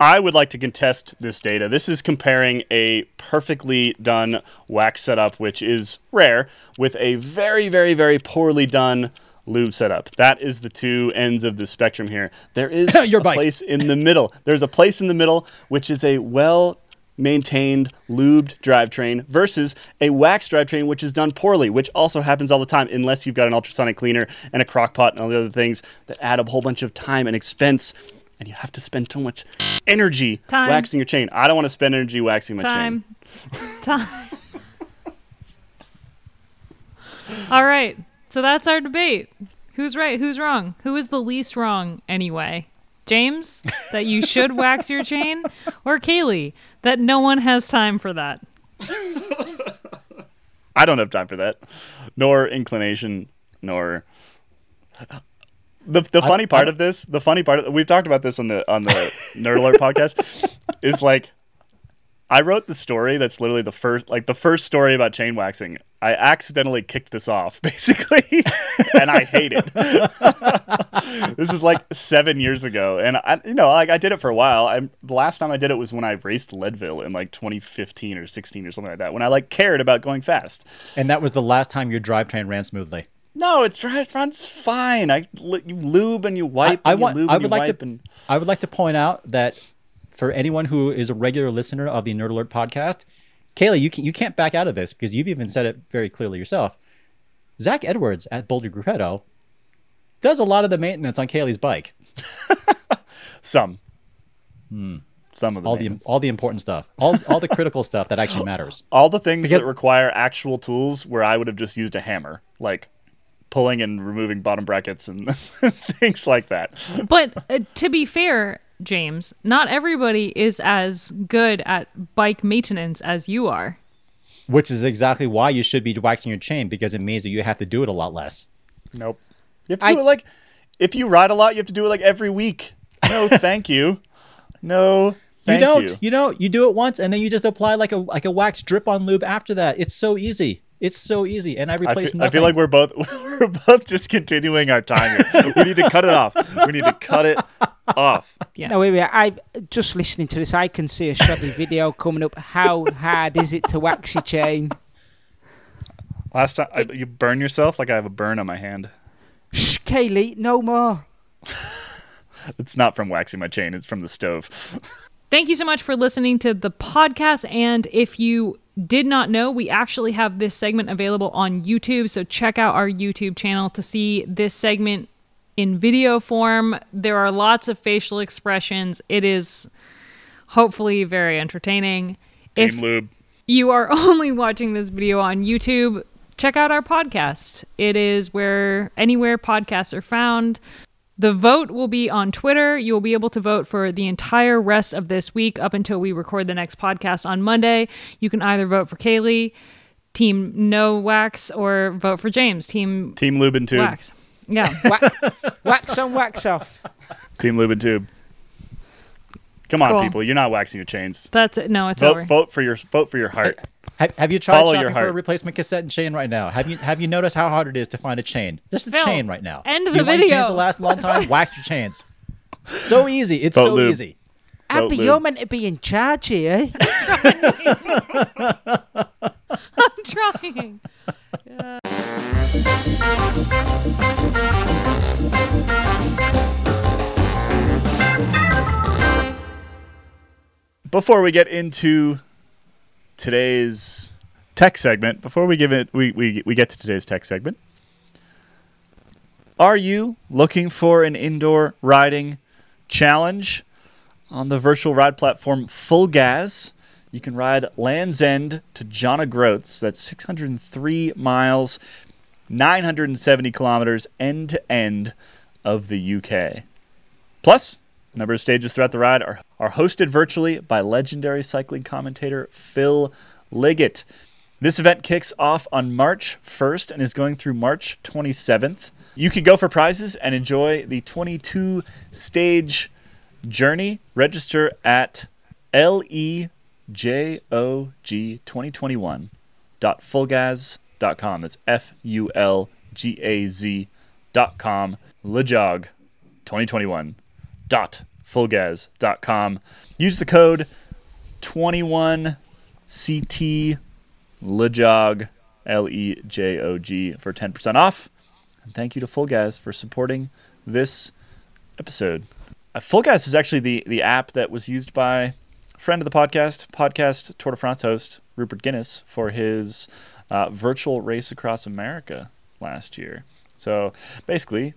I would like to contest this data. This is comparing a perfectly done wax setup, which is rare, with a very, very, very poorly done lube setup. That is the two ends of the spectrum here. There is [coughs] Your a bike. place in the middle. There's a place in the middle, which is a well maintained lubed drivetrain versus a wax drivetrain which is done poorly which also happens all the time unless you've got an ultrasonic cleaner and a crock pot and all the other things that add a whole bunch of time and expense and you have to spend so much energy Time. waxing your chain. I don't want to spend energy waxing my Time. chain. Time. All right. So that's our debate. Who's right? Who's wrong? Who is the least wrong anyway? James, that you should wax your chain, or Caley, that no one has time for that? [laughs] I don't have time for that, nor inclination, nor. The, the funny part of this, the funny part, of, we've talked about this on the on the [laughs] Nerd Alert podcast, is like, I wrote the story that's literally the first, like the first story about chain waxing. I accidentally kicked this off, [laughs] basically, and I hate it. [laughs] this is like seven years ago, and I, you know, like I did it for a while. I the last time I did it was when I raced Leadville in like 2015 or 16 or something like that. When I like cared about going fast. And that was the last time your drivetrain ran smoothly. No, it's it runs fine. I you lube and you wipe. I and want. Lube I would like wipe to. And, I would like to point out that for anyone who is a regular listener of the Nerd Alert podcast, Caley, you can you can't back out of this because you've even said it very clearly yourself. Zach Edwards at Boulder Gruppetto does a lot of the maintenance on Caley's bike. [laughs] some. Some of the Hmm. All the all the important stuff, all all the critical stuff that actually matters. [laughs] all the things Because- that require actual tools where I would have just used a hammer, like pulling and removing bottom brackets and [laughs] things like that. But uh, to be fair, James, not everybody is as good at bike maintenance as you are. Which is exactly why you should be waxing your chain because it means that you have to do it a lot less. Nope. You have to I- do it like if you ride a lot, you have to do it like every week. No, [laughs] thank you. No, thank you don't. you. You. don't. You do it once and then you just apply like a like a wax drip on lube after that. It's so easy. It's so easy. And I I replace feel, I feel like we're both [laughs] we're both just continuing our time. We need to cut it off. We need to cut it off. [laughs] Yeah. No, wait, wait. I just listening to this. I can see a shoddy video coming up. How hard is it to wax your chain? Last time I, you burn yourself like I have a burn on my hand. Shh, Caley, no more. [laughs] It's not from waxing my chain. It's from the stove. Thank you so much for listening to the podcast. And if you did not know, we actually have this segment available on YouTube. So check out our YouTube channel to see this segment in video form. There are lots of facial expressions. It is hopefully very entertaining. Team If lube. you are [laughs] only watching this video on YouTube, check out our podcast. It is where anywhere podcasts are found. The vote will be on Twitter. You will be able to vote for the entire rest of this week up until we record the next podcast on Monday. You can either vote for Caley, Team No Wax, or vote for James, Team Team lube and tube. Wax. Yeah. [laughs] Wa- wax on, wax off. Team Lubin tube. Come on, Cool. people. You're not waxing your chains. That's it. No, it's over. Vote, vote for your vote for your heart. Have, have you tried Follow your shopping for a heart. replacement cassette and chain right now? Have you have you noticed how hard it is to find a chain? Just a Phil, chain right now. end of you the want your video. chains to last a long time. [laughs] wax your chains. So easy. It's Vote so lube. easy. Vote Abby, lube. you're meant to be in charge here. [laughs] I'm trying. Before we get into today's tech segment, before we give it we, we, we get to today's tech segment, are you looking for an indoor riding challenge on the virtual ride platform FulGaz? You can ride Land's End to John O'Groats. That's 603 miles, 970 kilometers end to end of the UK. Plus, a number of stages throughout the ride are, are hosted virtually by legendary cycling commentator Phil Liggett. This event kicks off on March 1st and is going through March 27th. You can go for prizes and enjoy the 22 stage journey. Register at lejog2021.fulgaz.com. That's F U L G A Z dot com. Lejog 2021 dot fulgaz.com. Use the code 21CT Lejog L E J O G for 10% off. And thank you to FulGaz for supporting this episode. Uh, Full is actually the, the app that was used by friend of the podcast, podcast Tour de France host Rupert Guinness, for his uh, virtual race across America last year. So basically,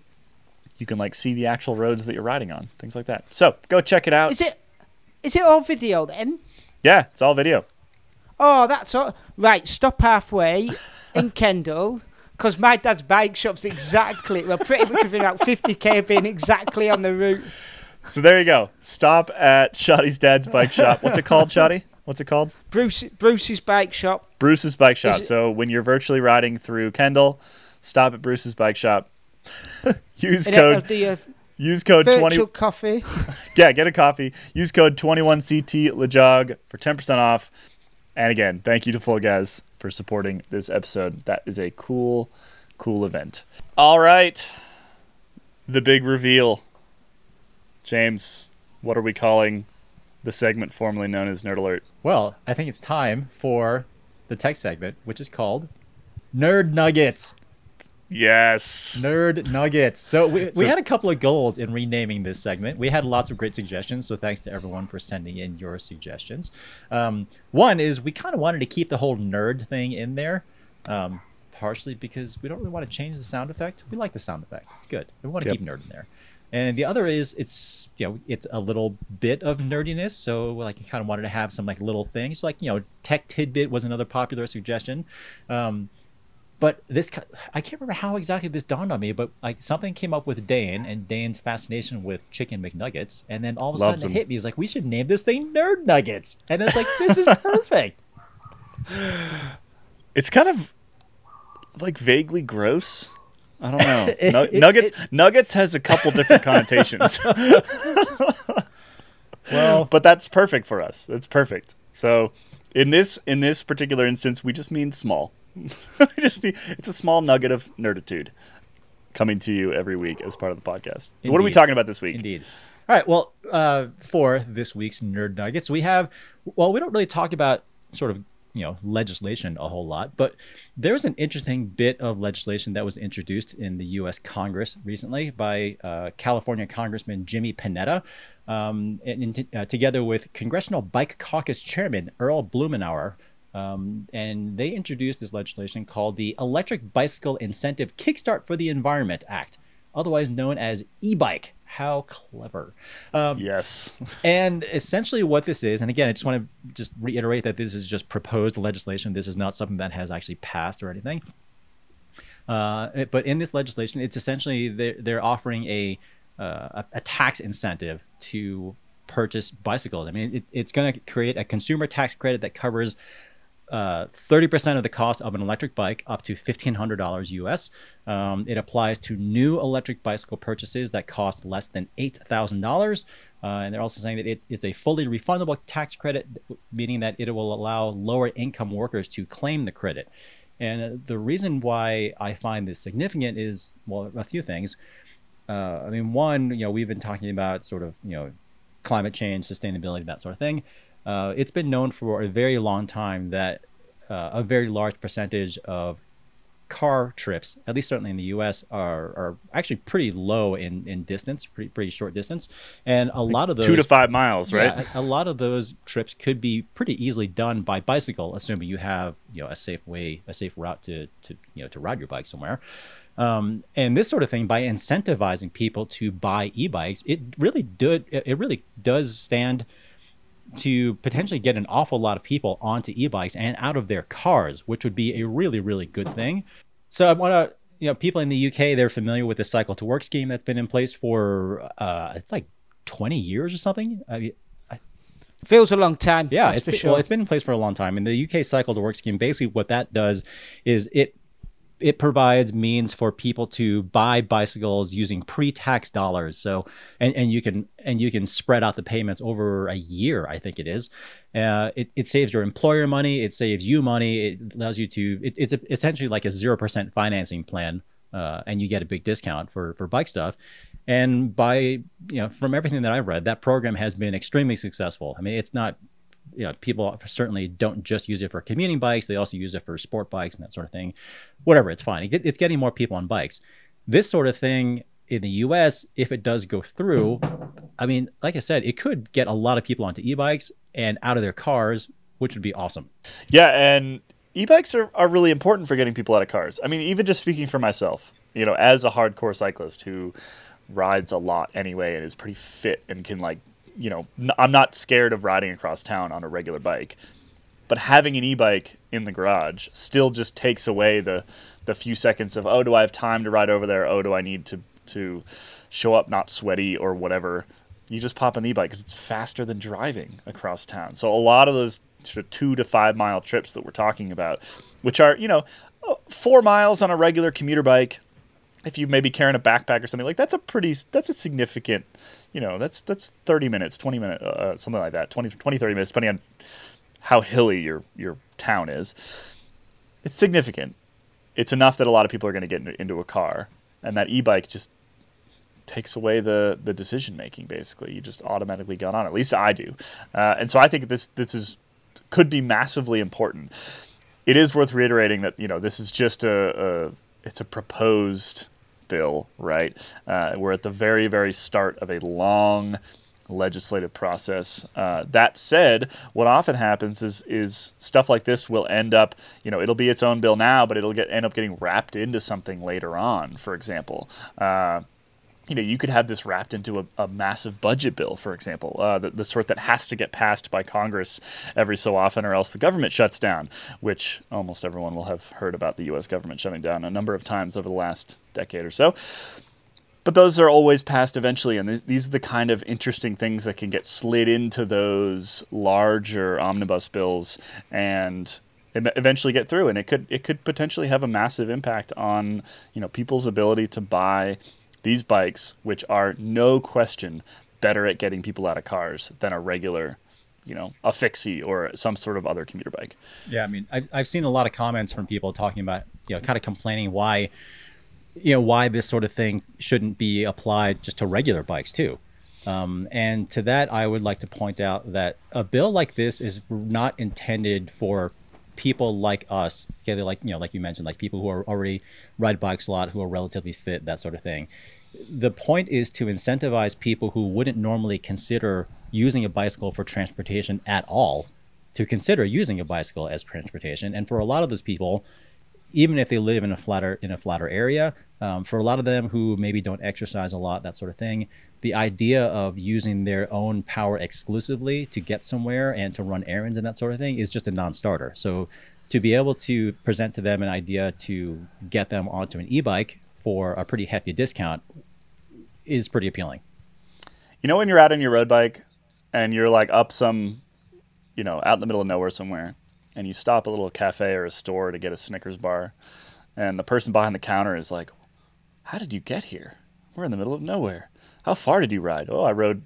you can like see the actual roads that you're riding on, things like that. So go check it out. Is it is it all video then? Yeah, it's all video. Oh, that's all. Right, stop halfway in [laughs] Kendal. Because my dad's bike shop's exactly, well, pretty much within about 50k being exactly on the route. So there you go. Stop at Shotty's dad's bike shop. What's it [laughs] called, Shotty? What's it called? Bruce Bruce's bike shop. Bruce's bike shop. it- So when you're virtually riding through Kendal, stop at Bruce's bike shop. [laughs] use And code a uh, use code 20 coffee. [laughs] Yeah, get a coffee. Use code 21CT LeJog for 10% off. And again, thank you to FulGaz for supporting this episode. That is a cool, cool event. All right. The big reveal. James, what are we calling the segment formerly known as Nerd Alert? Well, I think it's time for the tech segment, which is called Nerd Nuggets. Yes. Nerd Nuggets. So we, we had a couple of goals in renaming this segment. We had lots of great suggestions, so thanks to everyone for sending in your suggestions. Um, one is we kind of wanted to keep the whole nerd thing in there, um, partially because we don't really want to change the sound effect. We like the sound effect; it's good. We want to Yep. keep nerd in there. And the other is it's you know it's a little bit of nerdiness, so like you kind of wanted to have some like little things like you know tech tidbit was another popular suggestion. Um, but this I can't remember how exactly this dawned on me, but like something came up with Dane and Dane's fascination with chicken McNuggets, and then all of a Loves sudden it hit me. He's like, we should name this thing Nerd Nuggets, and it's like this is perfect. [laughs] It's kind of like vaguely gross. I don't know. [laughs] It- Nu- it- nuggets Nuggets has a couple different [laughs] connotations. [laughs] Well, but that's perfect for us. It's perfect. So in this in this particular instance, we just mean small. just need, it's a small nugget of nerditude coming to you every week as part of the podcast. So what are we talking about this week? Indeed. All right. Well, uh, for this week's Nerd Nuggets, we have, well, we don't really talk about sort of, you know, legislation a whole lot, but there's an interesting bit of legislation that was introduced in the U.S. Congress recently by uh, California Congressman Jimmy Panetta, um, and, and, uh, together with Congressional Bike Caucus Chairman Earl Blumenauer. Um, and they introduced this legislation called the Electric Bicycle Incentive Kickstart for the Environment Act, otherwise known as e-bike. How clever! Um, Yes. [laughs] and essentially, what this is, and again, I just want to just reiterate that this is just proposed legislation. This is not something that has actually passed or anything. Uh, but in this legislation, it's essentially they're, they're offering a, uh, a tax incentive to purchase bicycles. I mean, it, it's going to create a consumer tax credit that covers uh, 30% of the cost of an electric bike up to $1,500 US. Um, it applies to new electric bicycle purchases that cost less than $8,000. Uh, and they're also saying that it, it's a fully refundable tax credit, meaning that it will allow lower income workers to claim the credit. And uh, the reason why I find this significant is, well, a few things. Uh, I mean, one, you know, we've been talking about sort of, you know, climate change, sustainability, that sort of thing. Uh, it's been known for a very long time that uh, a very large percentage of car trips, at least certainly in the U.S., are, are actually pretty low in, in distance, pretty pretty short distance, and a lot of those Two to five miles, right? yeah, a, lot of those trips could be pretty easily done by bicycle, assuming you have you know a safe way, a safe route to to you know to ride your bike somewhere. Um, and this sort of thing by incentivizing people to buy e-bikes, it really did it it really does stand to potentially get an awful lot of people onto e-bikes and out of their cars, which would be a really really good thing. So I want to you know people in the UK they're familiar with the cycle to work scheme that's been in place for uh, it's like 20 years or something. I mean, Feels a long time. yeah, it's for been, sure. well, it's been in place for a long time. And the UK cycle to work scheme, basically, what that does is it it provides means for people to buy bicycles using pre-tax dollars. So, and, and you can and you can spread out the payments over a year. I think it is. Uh, it, it saves your employer money. It saves you money. It allows you to. It, it's a, essentially like a zero percent financing plan, uh, and you get a big discount for for bike stuff. And by you know, from everything that I've read, that program has been extremely successful. I mean, it's not you know, people certainly don't just use it for commuting bikes; they also use it for sport bikes and that sort of thing. Whatever, it's fine. It- It's getting more people on bikes. This sort of thing in the U.S., if it does go through, I mean, like I said, it could get a lot of people onto e-bikes and out of their cars, which would be awesome. Yeah, and e-bikes are, are really important for getting people out of cars. I mean, even just speaking for myself, you know, as a hardcore cyclist who rides a lot anyway and is pretty fit and can like you know I'm not scared of riding across town on a regular bike. But having an e-bike in the garage still just takes away the the few seconds of oh do I have time to ride over there? Oh do I need to to show up not sweaty or whatever? You just pop an e-bike because it's faster than driving across town. So a lot of those sort of two to five mile trips that we're talking about, which are you know oh, four miles on a regular commuter bike, if you maybe carrying a backpack or something like that's a pretty that's a significant you know that's that's 30 minutes 20 minutes uh, something like that 20, 20 30 minutes depending on how hilly your your town is. It's significant. It's enough that a lot of people are going to get into, into a car and that e-bike just takes away the the decision making basically. You just automatically got on at least i do. Uh, and so i think this this is could be massively important. It is worth reiterating that you know this is just a, a it's a proposed bill, right? Uh, we're at the very, very start of a long legislative process. Uh, that said, what often happens is is stuff like this will end up, you know, it'll be its own bill now, but it'll get end up getting wrapped into something later on. For example. Uh, you know, you could have this wrapped into a, a massive budget bill, for example, uh, the, the sort that has to get passed by Congress every so often, or else the government shuts down, which almost everyone will have heard about the U.S. government shutting down a number of times over the last decade or so. But those are always passed eventually, and th- these are the kind of interesting things that can get slid into those larger omnibus bills and eventually get through and it could it could potentially have a massive impact on you know people's ability to buy these bikes, which are no question better at getting people out of cars than a regular, you know, a fixie or some sort of other commuter bike. Yeah, I mean, I've, I've seen a lot of comments from people talking about, you know, kind of complaining why, you know, why this sort of thing shouldn't be applied just to regular bikes too. Um, and to that, I would like to point out that a bill like this is not intended for people like us. Okay, they're like you know, like you mentioned, like people who are already ride bikes a lot, who are relatively fit, that sort of thing the point is to incentivize people who wouldn't normally consider using a bicycle for transportation at all to consider using a bicycle as transportation. And for a lot of those people, even if they live in a flatter in a flatter area, um, for a lot of them who maybe don't exercise a lot, that sort of thing, the idea of using their own power exclusively to get somewhere and to run errands and that sort of thing is just a non-starter. So to be able to present to them an idea to get them onto an e-bike for a pretty hefty discount is pretty appealing. You know when you're out on your road bike and you're like up some, you know, out in the middle of nowhere somewhere, and you stop at a little cafe or a store to get a Snickers bar, and the person behind the counter is like, "How did you get here? We're in the middle of nowhere. How far did you ride?" "Oh, I rode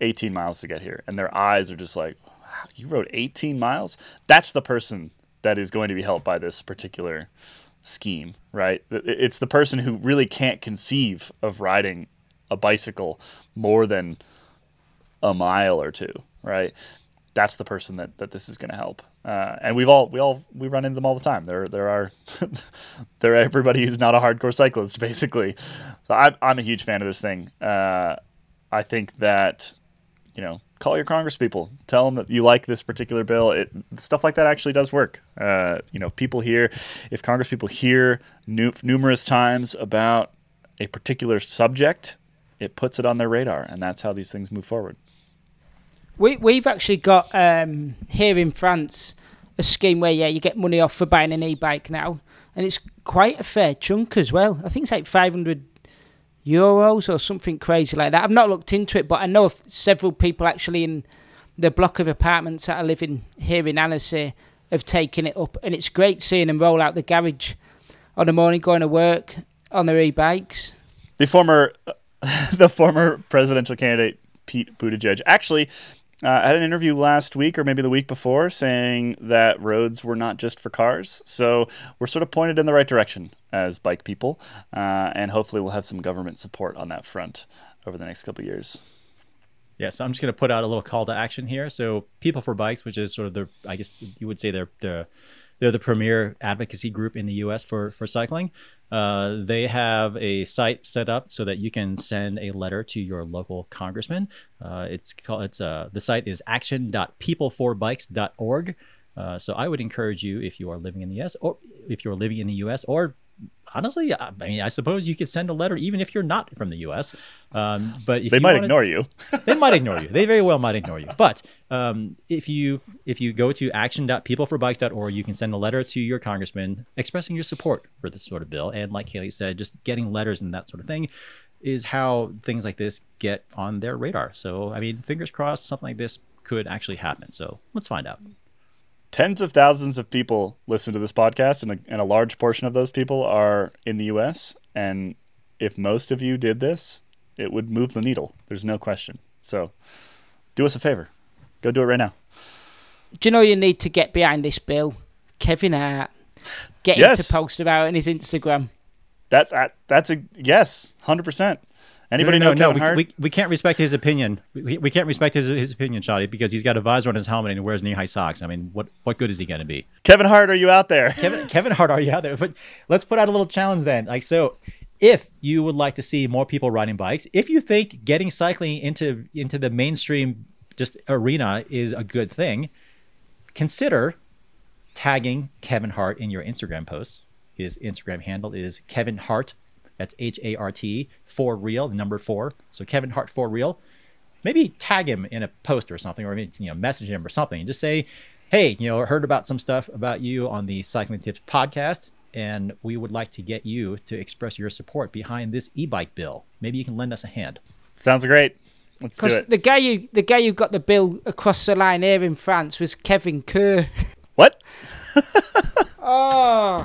18 miles to get here." And their eyes are just like, wow, "You rode 18 miles?" That's the person that is going to be helped by this particular scheme, right? It's the person who really can't conceive of riding a bicycle more than a mile or two, right? That's the person that, that this is going to help. Uh, and we've all we all we run into them all the time. There there are [laughs] there everybody who's not a hardcore cyclist, [laughs] basically. So I'm I'm a huge fan of this thing. Uh, I think that you know call your congresspeople. Tell them that you like this particular bill. It, stuff like that actually does work. Uh, you know, people hear, if congresspeople hear nu- numerous times about a particular subject, it puts it on their radar, and that's how these things move forward. We we've actually got um, here in France a scheme where yeah you get money off for buying an e-bike now, and it's quite a fair chunk as well. I think it's like five hundred euros or something crazy like that. I've not looked into it, but I know several people actually in the block of apartments that are living here in Annecy have taken it up, and it's great seeing them roll out the garage on the morning going to work on their e-bikes. The former, [laughs] the former presidential candidate Pete Buttigieg actually uh, I had an interview last week or maybe the week before saying that roads were not just for cars. So we're sort of pointed in the right direction as bike people, uh, and hopefully we'll have some government support on that front over the next couple years. Yeah, so I'm just going to put out a little call to action here. So People for Bikes, which is sort of the, I guess you would say they're the they're the premier advocacy group in the U.S. for for cycling. Uh, they have a site set up so that you can send a letter to your local congressman. Uh, it's called it's uh, the site is action.peopleforbikes.org. Uh, so I would encourage you if you are living in the U.S. or if you're living in the U.S. or honestly, I I mean, I suppose you could send a letter even if you're not from the U.S. Um, but if They you might wanted- ignore you. [laughs] they might ignore you. They very well might ignore you. But um, if you if you go to action.peopleforbikes.org, you can send a letter to your congressman expressing your support for this sort of bill. And like Haley said, just getting letters and that sort of thing is how things like this get on their radar. So I mean, fingers crossed, something like this could actually happen. So let's find out. Tens of thousands of people listen to this podcast, and a, and a large portion of those people are in the U.S. And if most of you did this, it would move the needle. There's no question. So do us a favor. Go do it right now. Do you know you need to get behind this bill? Kevin Hart. Get him Yes. to post about it on his Instagram. That's uh, that's a yes, hundred percent. Anybody no, know no, no, Kevin Hart? we, we, we can't respect his opinion. We, we can't respect his, his opinion, Shoddy, because he's got a visor on his helmet and he wears knee high socks. I mean, what what good is he going to be? Kevin Hart, are you out there? [laughs] Kevin Kevin Hart, are you out there? But let's put out a little challenge then. Like so, if you would like to see more people riding bikes, if you think getting cycling into into the mainstream just arena is a good thing, consider tagging Kevin Hart in your Instagram posts. His Instagram handle is Kevin Hart. That's H A R T for real, the number four. So Kevin Hart for real. Maybe tag him in a post or something, or maybe you know message him or something, and just say, "Hey, you know, heard about some stuff about you on the Cycling Tips podcast, and we would like to get you to express your support behind this e-bike bill. Maybe you can lend us a hand." Sounds great. Let's do Because it. the guy who the guy who got the bill across the line here in France was Kevin Kerr. What? [laughs] Oh,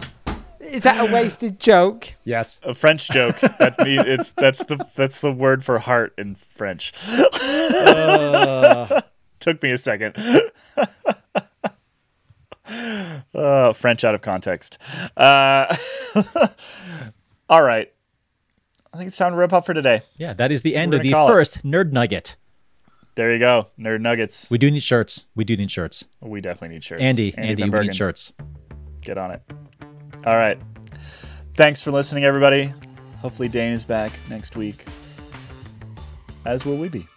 is that a wasted joke? Yes. A French joke. That mean it's that's the that's the word for heart in French. [laughs] Took me a second. uh, [laughs] French out of context. Uh, [laughs] all right. I think it's time to wrap up for today. Yeah, that is the end of the call it. first nerd nugget. There you go. Nerd Nuggets. We do need shirts. We do need shirts. We definitely need shirts. Andy, Andy, Van we need shirts. Get on it. All right. Thanks for listening, everybody. Hopefully, Dane is back next week. As will we be.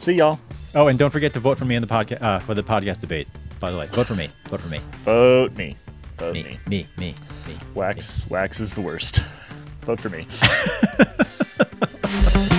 See y'all. Oh, and don't forget to vote for me in the podcast uh, for the podcast debate. By the way, vote for me. Vote for me. Vote me. Vote Me. me. Me. Me. Me. Wax. Wax is the worst. [laughs] Vote for me. [laughs]